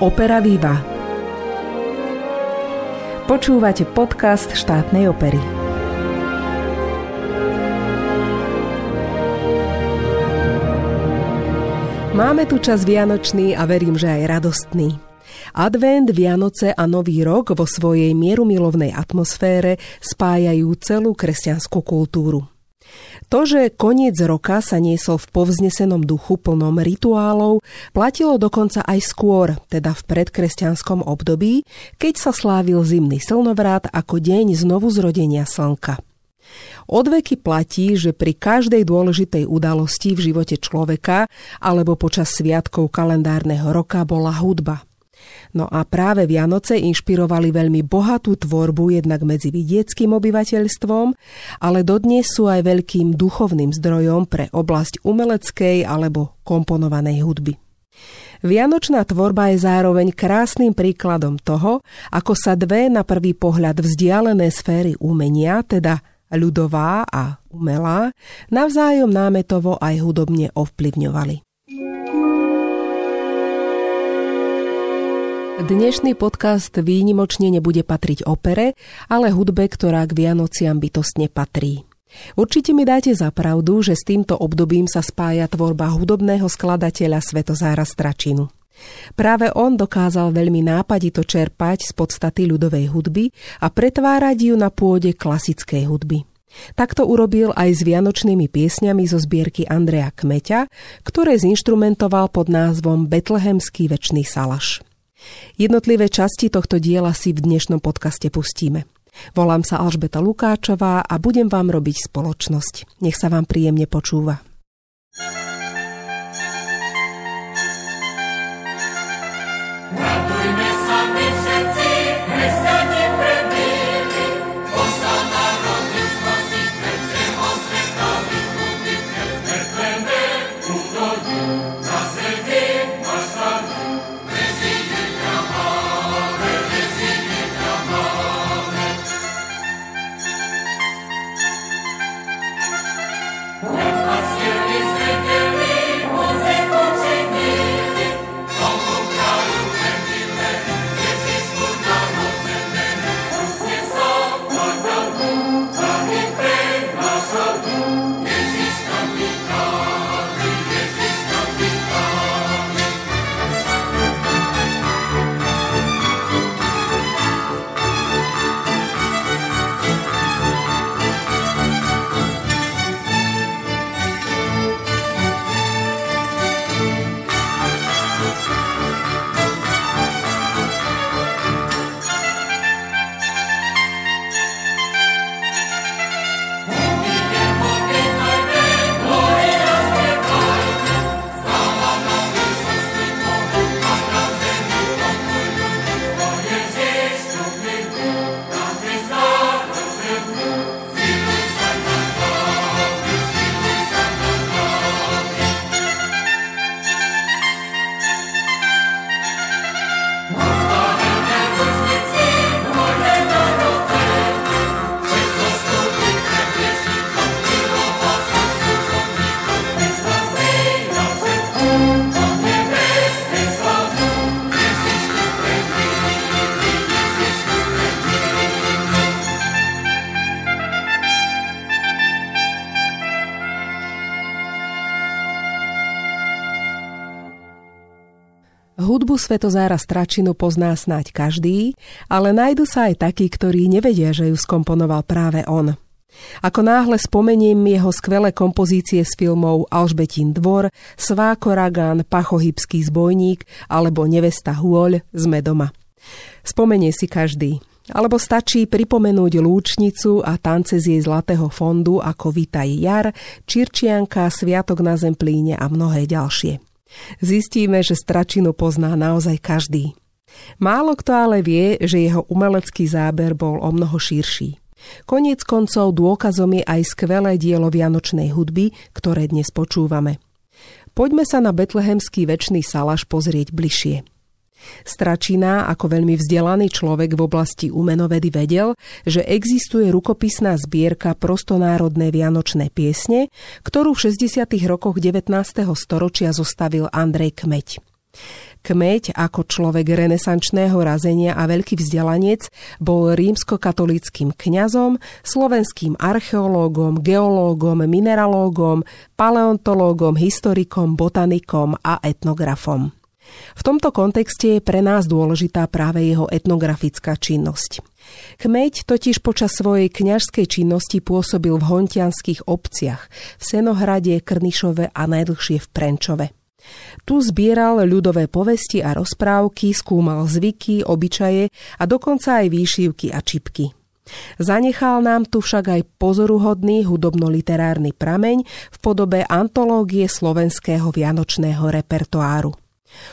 Opera Viva. Počúvate podcast štátnej opery. Máme tu čas vianočný a verím, že aj radostný. Advent, Vianoce a Nový rok vo svojej mierumilovnej atmosfére spájajú celú kresťanskú kultúru. To, že koniec roka sa niesol v povznesenom duchu plnom rituálov, platilo dokonca aj skôr, teda v predkresťanskom období, keď sa slávil zimný slnovrát ako deň znovu zrodenia slnka. Odveky platí, že pri každej dôležitej udalosti v živote človeka alebo počas sviatkov kalendárneho roka bola hudba – No a práve Vianoce inšpirovali veľmi bohatú tvorbu jednak medzi vidieckým obyvateľstvom, ale dodnes sú aj veľkým duchovným zdrojom pre oblasť umeleckej alebo komponovanej hudby. Vianočná tvorba je zároveň krásnym príkladom toho, ako sa dve na prvý pohľad vzdialené sféry umenia, teda ľudová a umelá, navzájom námetovo aj hudobne ovplyvňovali. Dnešný podcast výnimočne nebude patriť opere, ale hudbe, ktorá k Vianociam bytostne patrí. Určite mi dáte za pravdu, že s týmto obdobím sa spája tvorba hudobného skladateľa Svetozára Stračinu. Práve on dokázal veľmi nápadito čerpať z podstaty ľudovej hudby a pretvárať ju na pôde klasickej hudby. Takto urobil aj s vianočnými piesňami zo zbierky Andreja Kmeťa, ktoré zinštrumentoval pod názvom Betlehemský večný salaš. Jednotlivé časti tohto diela si v dnešnom podcaste pustíme. Volám sa Alžbeta Lukáčová a budem vám robiť spoločnosť. Nech sa vám príjemne počúva. Svetozára Stračinu pozná snáď každý, ale nájdu sa aj takí, ktorí nevedia, že ju skomponoval práve on. Ako náhle spomeniem jeho skvelé kompozície z filmov Alžbetín dvor, Sváko Ragán, Pachohybský zbojník alebo Nevesta Hôľ sme doma. Spomenie si každý. Alebo stačí pripomenúť lúčnicu a tance z jej zlatého fondu ako Vitaj jar, Čirčianka, Sviatok na Zemplíne a mnohé ďalšie. Zistíme, že stračinu pozná naozaj každý. Málo kto ale vie, že jeho umelecký záber bol o mnoho širší. Koniec koncov dôkazom je aj skvelé dielo vianočnej hudby, ktoré dnes počúvame. Poďme sa na betlehemský väčší salaš pozrieť bližšie. Stračina ako veľmi vzdelaný človek v oblasti umenovedy vedel, že existuje rukopisná zbierka prostonárodné vianočné piesne, ktorú v 60. rokoch 19. storočia zostavil Andrej Kmeď. Kmeď ako človek renesančného razenia a veľký vzdelanec bol rímskokatolickým kňazom, slovenským archeológom, geológom, mineralógom, paleontológom, historikom, botanikom a etnografom. V tomto kontexte je pre nás dôležitá práve jeho etnografická činnosť. Kmeď totiž počas svojej kňažskej činnosti pôsobil v hontianských obciach, v Senohrade, Krnišove a najdlhšie v Prenčove. Tu zbieral ľudové povesti a rozprávky, skúmal zvyky, obyčaje a dokonca aj výšivky a čipky. Zanechal nám tu však aj pozoruhodný hudobno-literárny prameň v podobe antológie slovenského vianočného repertoáru.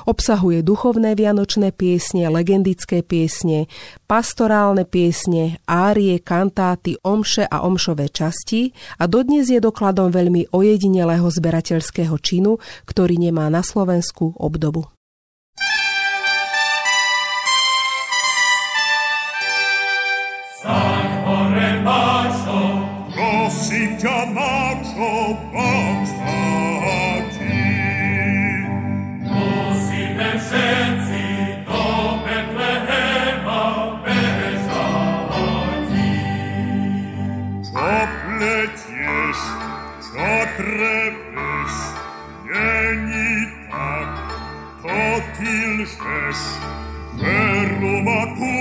Obsahuje duchovné vianočné piesne, legendické piesne, pastorálne piesne, árie, kantáty, omše a omšové časti a dodnes je dokladom veľmi ojedinelého zberateľského činu, ktorý nemá na Slovensku obdobu. trepesz, jeni tak, to tilżesz, verum a tu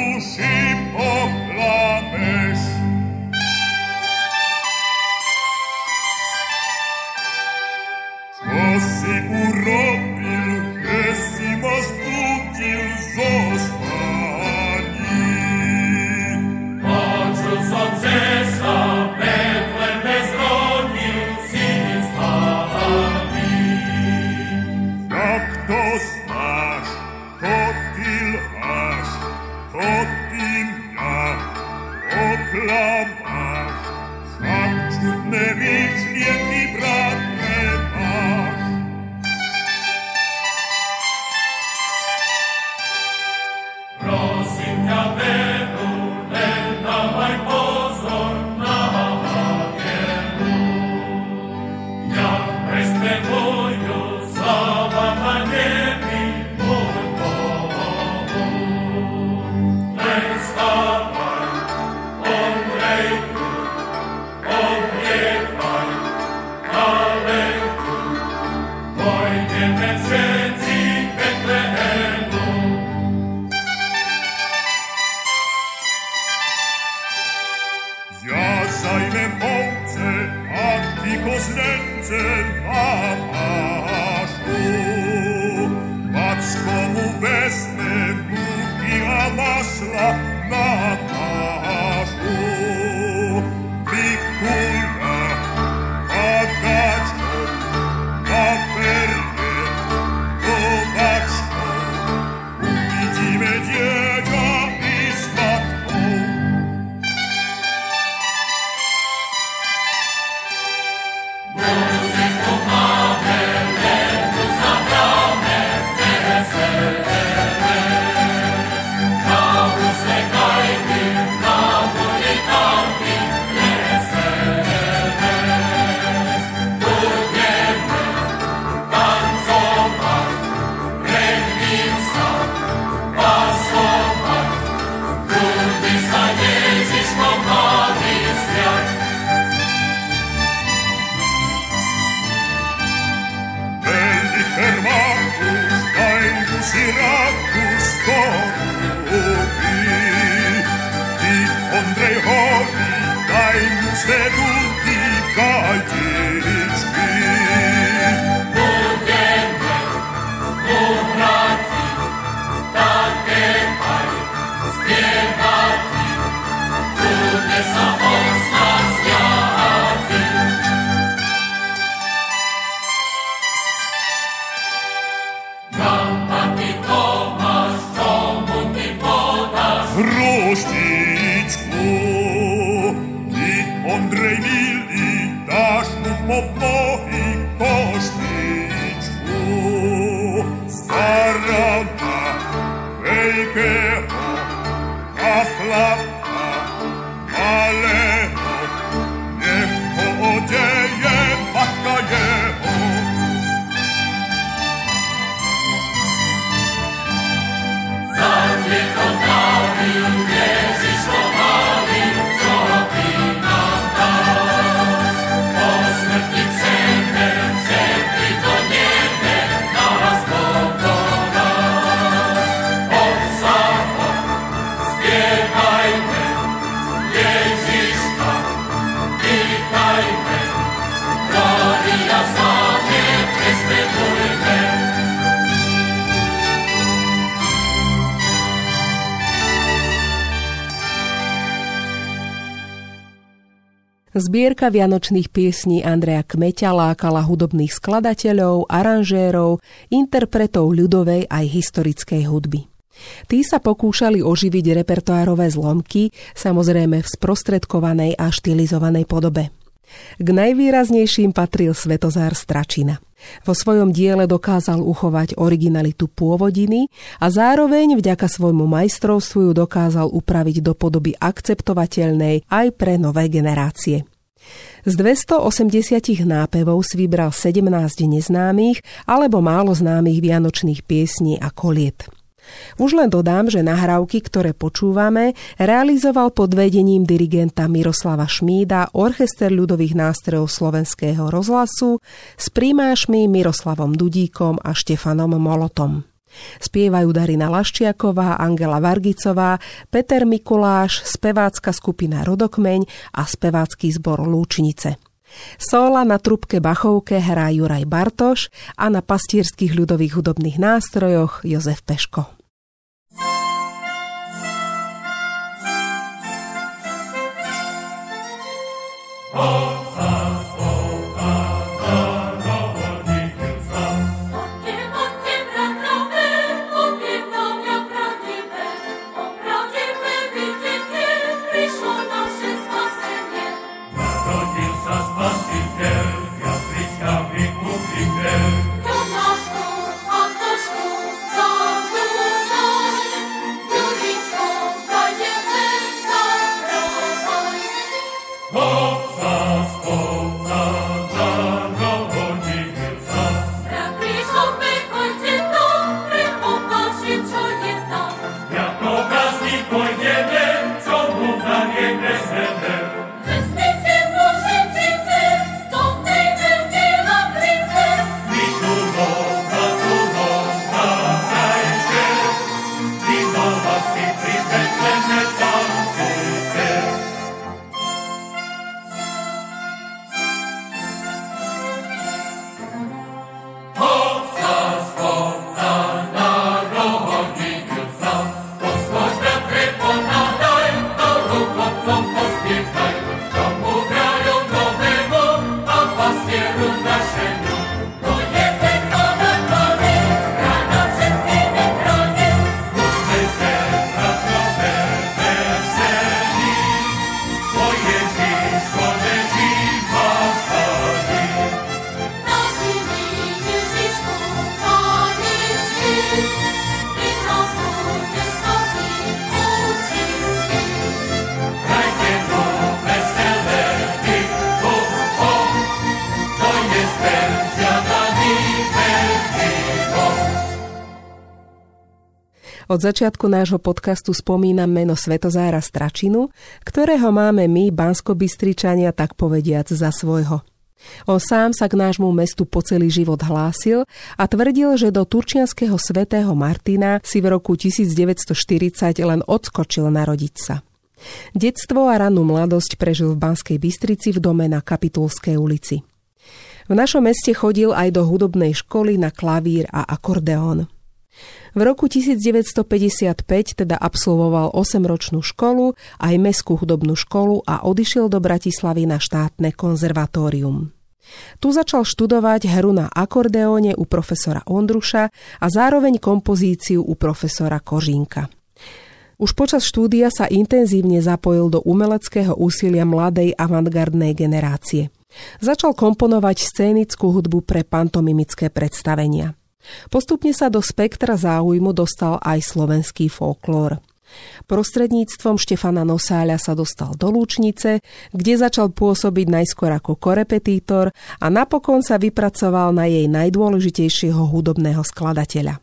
Să știți cum Din Andrei Militaș nu mă Zbierka vianočných piesní Andreja Kmeťa lákala hudobných skladateľov, aranžérov, interpretov ľudovej aj historickej hudby. Tí sa pokúšali oživiť repertoárové zlomky, samozrejme v sprostredkovanej a štilizovanej podobe. K najvýraznejším patril Svetozár Stračina. Vo svojom diele dokázal uchovať originalitu pôvodiny a zároveň vďaka svojmu majstrovstvu ju dokázal upraviť do podoby akceptovateľnej aj pre nové generácie. Z 280 nápevov si vybral 17 neznámych alebo málo známych vianočných piesní a koliet. Už len dodám, že nahrávky, ktoré počúvame, realizoval pod vedením dirigenta Miroslava Šmída Orchester ľudových nástrojov slovenského rozhlasu s prímášmi Miroslavom Dudíkom a Štefanom Molotom. Spievajú Darina Laščiaková, Angela Vargicová, Peter Mikuláš, spevácka skupina Rodokmeň a spevácky zbor Lúčnice. Sola na trubke Bachovke hrá Juraj Bartoš a na pastierských ľudových hudobných nástrojoch Jozef Peško. Oh. Od začiatku nášho podcastu spomínam meno Svetozára Stračinu, ktorého máme my, Bansko-Bystričania, tak povediac za svojho. On sám sa k nášmu mestu po celý život hlásil a tvrdil, že do turčianského svätého Martina si v roku 1940 len odskočil narodiť sa. Detstvo a ranú mladosť prežil v Banskej Bystrici v dome na Kapitulskej ulici. V našom meste chodil aj do hudobnej školy na klavír a akordeón. V roku 1955 teda absolvoval 8-ročnú školu, aj meskú hudobnú školu a odišiel do Bratislavy na štátne konzervatórium. Tu začal študovať hru na akordeóne u profesora Ondruša a zároveň kompozíciu u profesora Kožínka. Už počas štúdia sa intenzívne zapojil do umeleckého úsilia mladej avantgardnej generácie. Začal komponovať scénickú hudbu pre pantomimické predstavenia. Postupne sa do spektra záujmu dostal aj slovenský folklór. Prostredníctvom Štefana Nosáľa sa dostal do Lúčnice, kde začal pôsobiť najskôr ako korepetítor a napokon sa vypracoval na jej najdôležitejšieho hudobného skladateľa.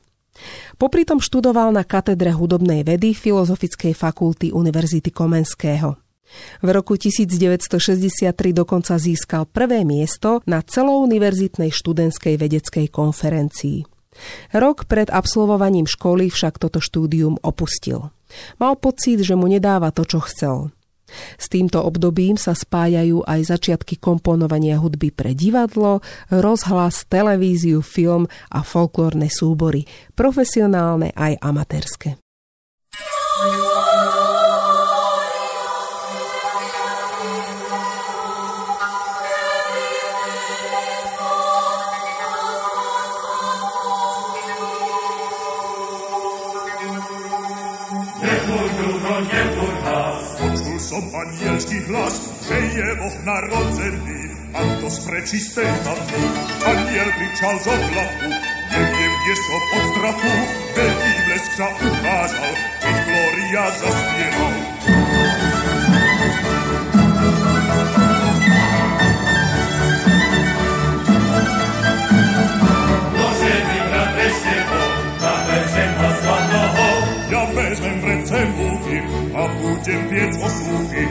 Popri tom študoval na katedre hudobnej vedy Filozofickej fakulty Univerzity Komenského. V roku 1963 dokonca získal prvé miesto na celouniverzitnej študentskej vedeckej konferencii. Rok pred absolvovaním školy však toto štúdium opustil. Mal pocit, že mu nedáva to, čo chcel. S týmto obdobím sa spájajú aj začiatky komponovania hudby pre divadlo, rozhlas, televíziu, film a folklórne súbory, profesionálne aj amatérske. Anielský hlas, že je Boh narodzený, a to z prečistej matky. Aniel kričal z oblaku, neviem, kde som od strachu, veľký blesk ukázal, keď Gloria zaspieval. vezmem v ręce buki, a budem piec osługi.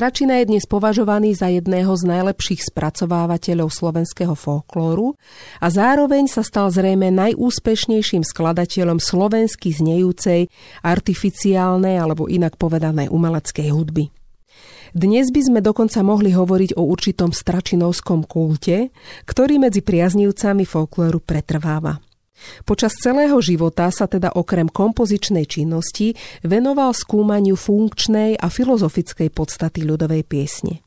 Stračina je dnes považovaný za jedného z najlepších spracovávateľov slovenského folklóru a zároveň sa stal zrejme najúspešnejším skladateľom slovensky znejúcej, artificiálnej alebo inak povedanej umeleckej hudby. Dnes by sme dokonca mohli hovoriť o určitom stračinovskom kulte, ktorý medzi priaznívcami folklóru pretrváva. Počas celého života sa teda okrem kompozičnej činnosti venoval skúmaniu funkčnej a filozofickej podstaty ľudovej piesne.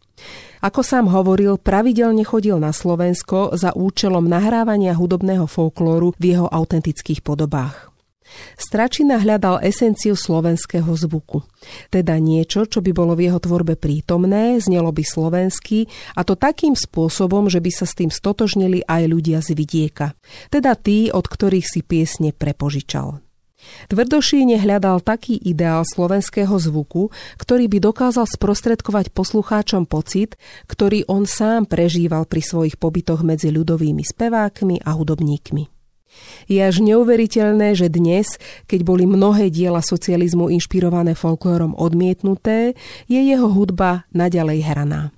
Ako sám hovoril, pravidelne chodil na Slovensko za účelom nahrávania hudobného folklóru v jeho autentických podobách. Stračina hľadal esenciu slovenského zvuku. Teda niečo, čo by bolo v jeho tvorbe prítomné, znelo by slovensky a to takým spôsobom, že by sa s tým stotožnili aj ľudia z vidieka. Teda tí, od ktorých si piesne prepožičal. Tvrdošíne hľadal taký ideál slovenského zvuku, ktorý by dokázal sprostredkovať poslucháčom pocit, ktorý on sám prežíval pri svojich pobytoch medzi ľudovými spevákmi a hudobníkmi. Je až neuveriteľné, že dnes, keď boli mnohé diela socializmu inšpirované folklórom odmietnuté, je jeho hudba naďalej hraná.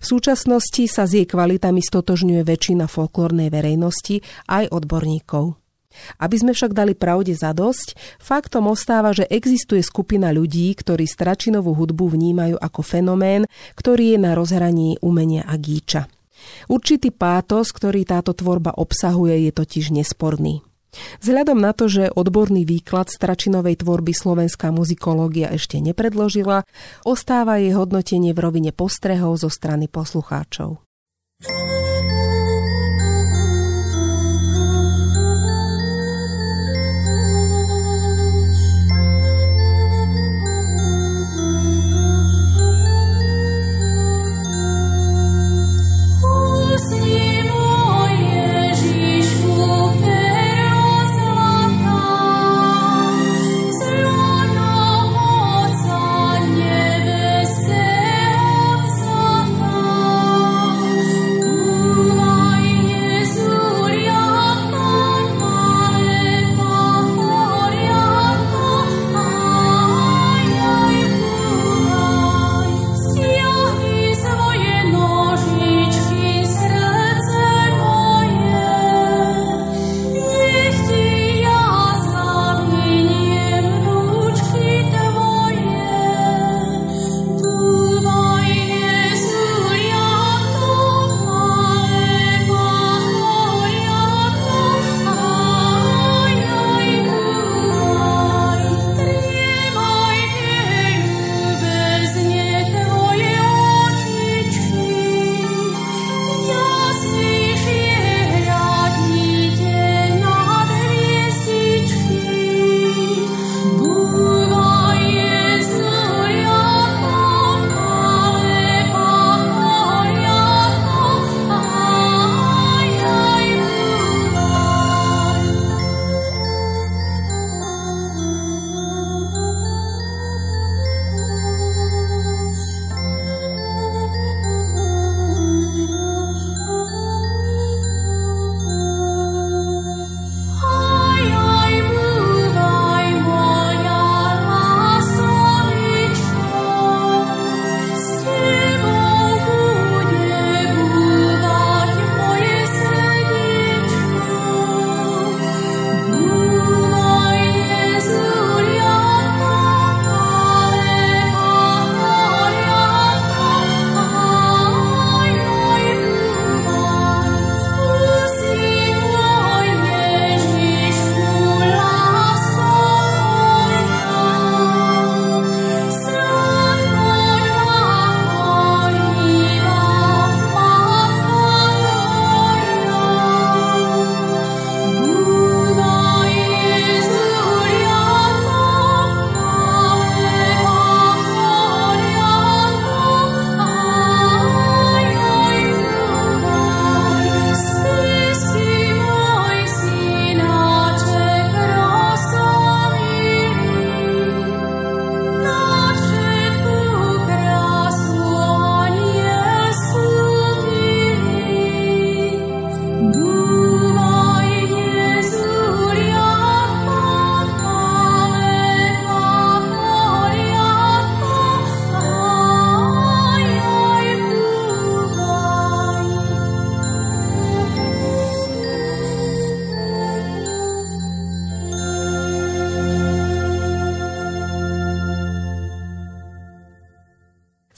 V súčasnosti sa s jej kvalitami stotožňuje väčšina folklórnej verejnosti aj odborníkov. Aby sme však dali pravde za dosť, faktom ostáva, že existuje skupina ľudí, ktorí stračinovú hudbu vnímajú ako fenomén, ktorý je na rozhraní umenia a gíča. Určitý pátos, ktorý táto tvorba obsahuje, je totiž nesporný. Vzhľadom na to, že odborný výklad stračinovej tvorby slovenská muzikológia ešte nepredložila, ostáva jej hodnotenie v rovine postrehov zo strany poslucháčov.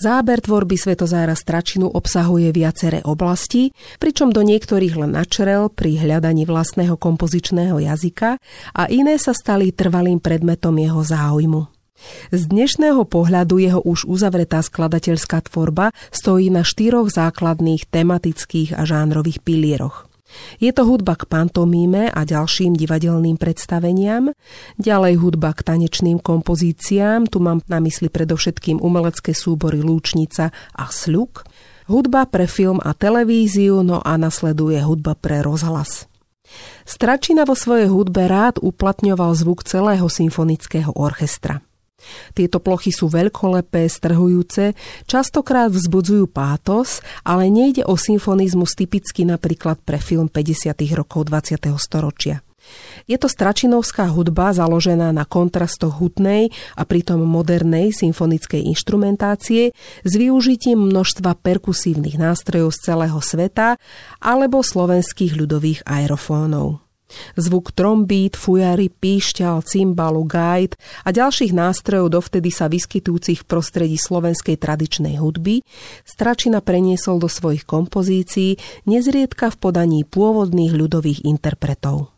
Záber tvorby Svetozára Stračinu obsahuje viaceré oblasti, pričom do niektorých len načrel pri hľadaní vlastného kompozičného jazyka a iné sa stali trvalým predmetom jeho záujmu. Z dnešného pohľadu jeho už uzavretá skladateľská tvorba stojí na štyroch základných tematických a žánrových pilieroch. Je to hudba k pantomíme a ďalším divadelným predstaveniam, ďalej hudba k tanečným kompozíciám, tu mám na mysli predovšetkým umelecké súbory Lúčnica a Sľuk, hudba pre film a televíziu, no a nasleduje hudba pre rozhlas. Stračina vo svojej hudbe rád uplatňoval zvuk celého symfonického orchestra. Tieto plochy sú veľkolepé, strhujúce, častokrát vzbudzujú pátos, ale nejde o symfonizmus typický napríklad pre film 50. rokov 20. storočia. Je to stračinovská hudba založená na kontrastoch hutnej a pritom modernej symfonickej inštrumentácie s využitím množstva perkusívnych nástrojov z celého sveta alebo slovenských ľudových aerofónov. Zvuk trombít, fujary, píšťal, cymbalu, gajd a ďalších nástrojov dovtedy sa vyskytujúcich v prostredí slovenskej tradičnej hudby Stračina preniesol do svojich kompozícií nezriedka v podaní pôvodných ľudových interpretov.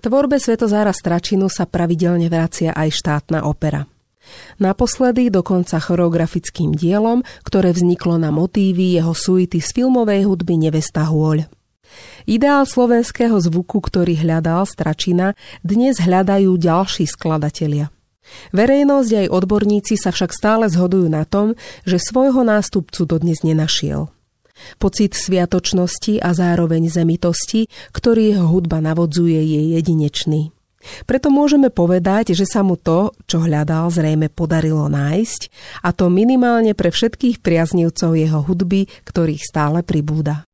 Tvorbe Svetozára Stračinu sa pravidelne vracia aj štátna opera. Naposledy dokonca choreografickým dielom, ktoré vzniklo na motívy jeho suity z filmovej hudby Nevesta Hôľ. Ideál slovenského zvuku, ktorý hľadal Stračina, dnes hľadajú ďalší skladatelia. Verejnosť aj odborníci sa však stále zhodujú na tom, že svojho nástupcu dodnes nenašiel – Pocit sviatočnosti a zároveň zemitosti, ktorý jeho hudba navodzuje, je jedinečný. Preto môžeme povedať, že sa mu to, čo hľadal, zrejme podarilo nájsť, a to minimálne pre všetkých priaznivcov jeho hudby, ktorých stále pribúda.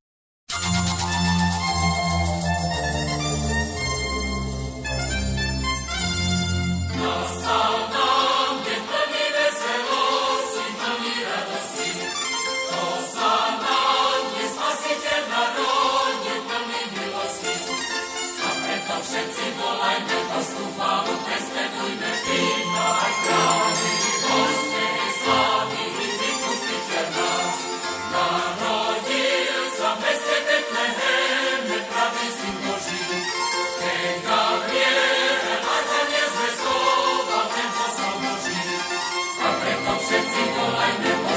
wonderful.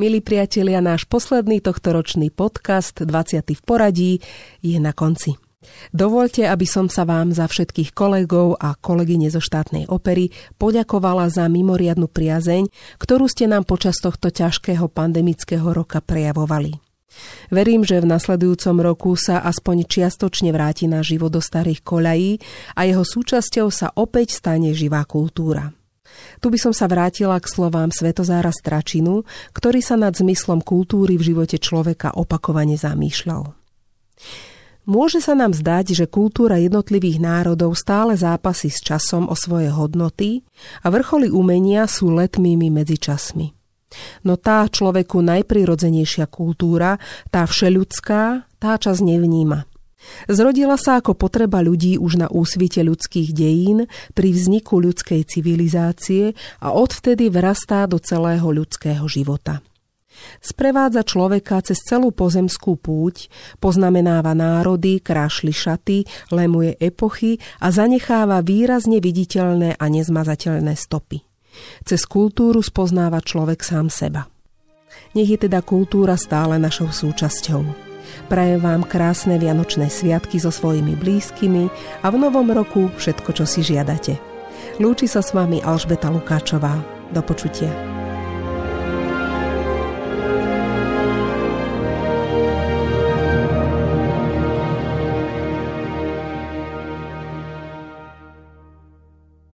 Milí priatelia, náš posledný tohtoročný podcast, 20. v poradí, je na konci. Dovolte, aby som sa vám za všetkých kolegov a kolegyne zo štátnej opery poďakovala za mimoriadnu priazeň, ktorú ste nám počas tohto ťažkého pandemického roka prejavovali. Verím, že v nasledujúcom roku sa aspoň čiastočne vráti na život do starých koľají a jeho súčasťou sa opäť stane živá kultúra. Tu by som sa vrátila k slovám Svetozára Stračinu, ktorý sa nad zmyslom kultúry v živote človeka opakovane zamýšľal. Môže sa nám zdať, že kultúra jednotlivých národov stále zápasí s časom o svoje hodnoty a vrcholy umenia sú letmými medzičasmi. No tá človeku najprirodzenejšia kultúra, tá všeľudská, tá čas nevníma. Zrodila sa ako potreba ľudí už na úsvite ľudských dejín pri vzniku ľudskej civilizácie a odvtedy vrastá do celého ľudského života. Sprevádza človeka cez celú pozemskú púť, poznamenáva národy, krášli šaty, lemuje epochy a zanecháva výrazne viditeľné a nezmazateľné stopy. Cez kultúru spoznáva človek sám seba. Nech je teda kultúra stále našou súčasťou. Prajem vám krásne vianočné sviatky so svojimi blízkymi a v novom roku všetko, čo si žiadate. Lúči sa s vami Alžbeta Lukáčová. Do počutia.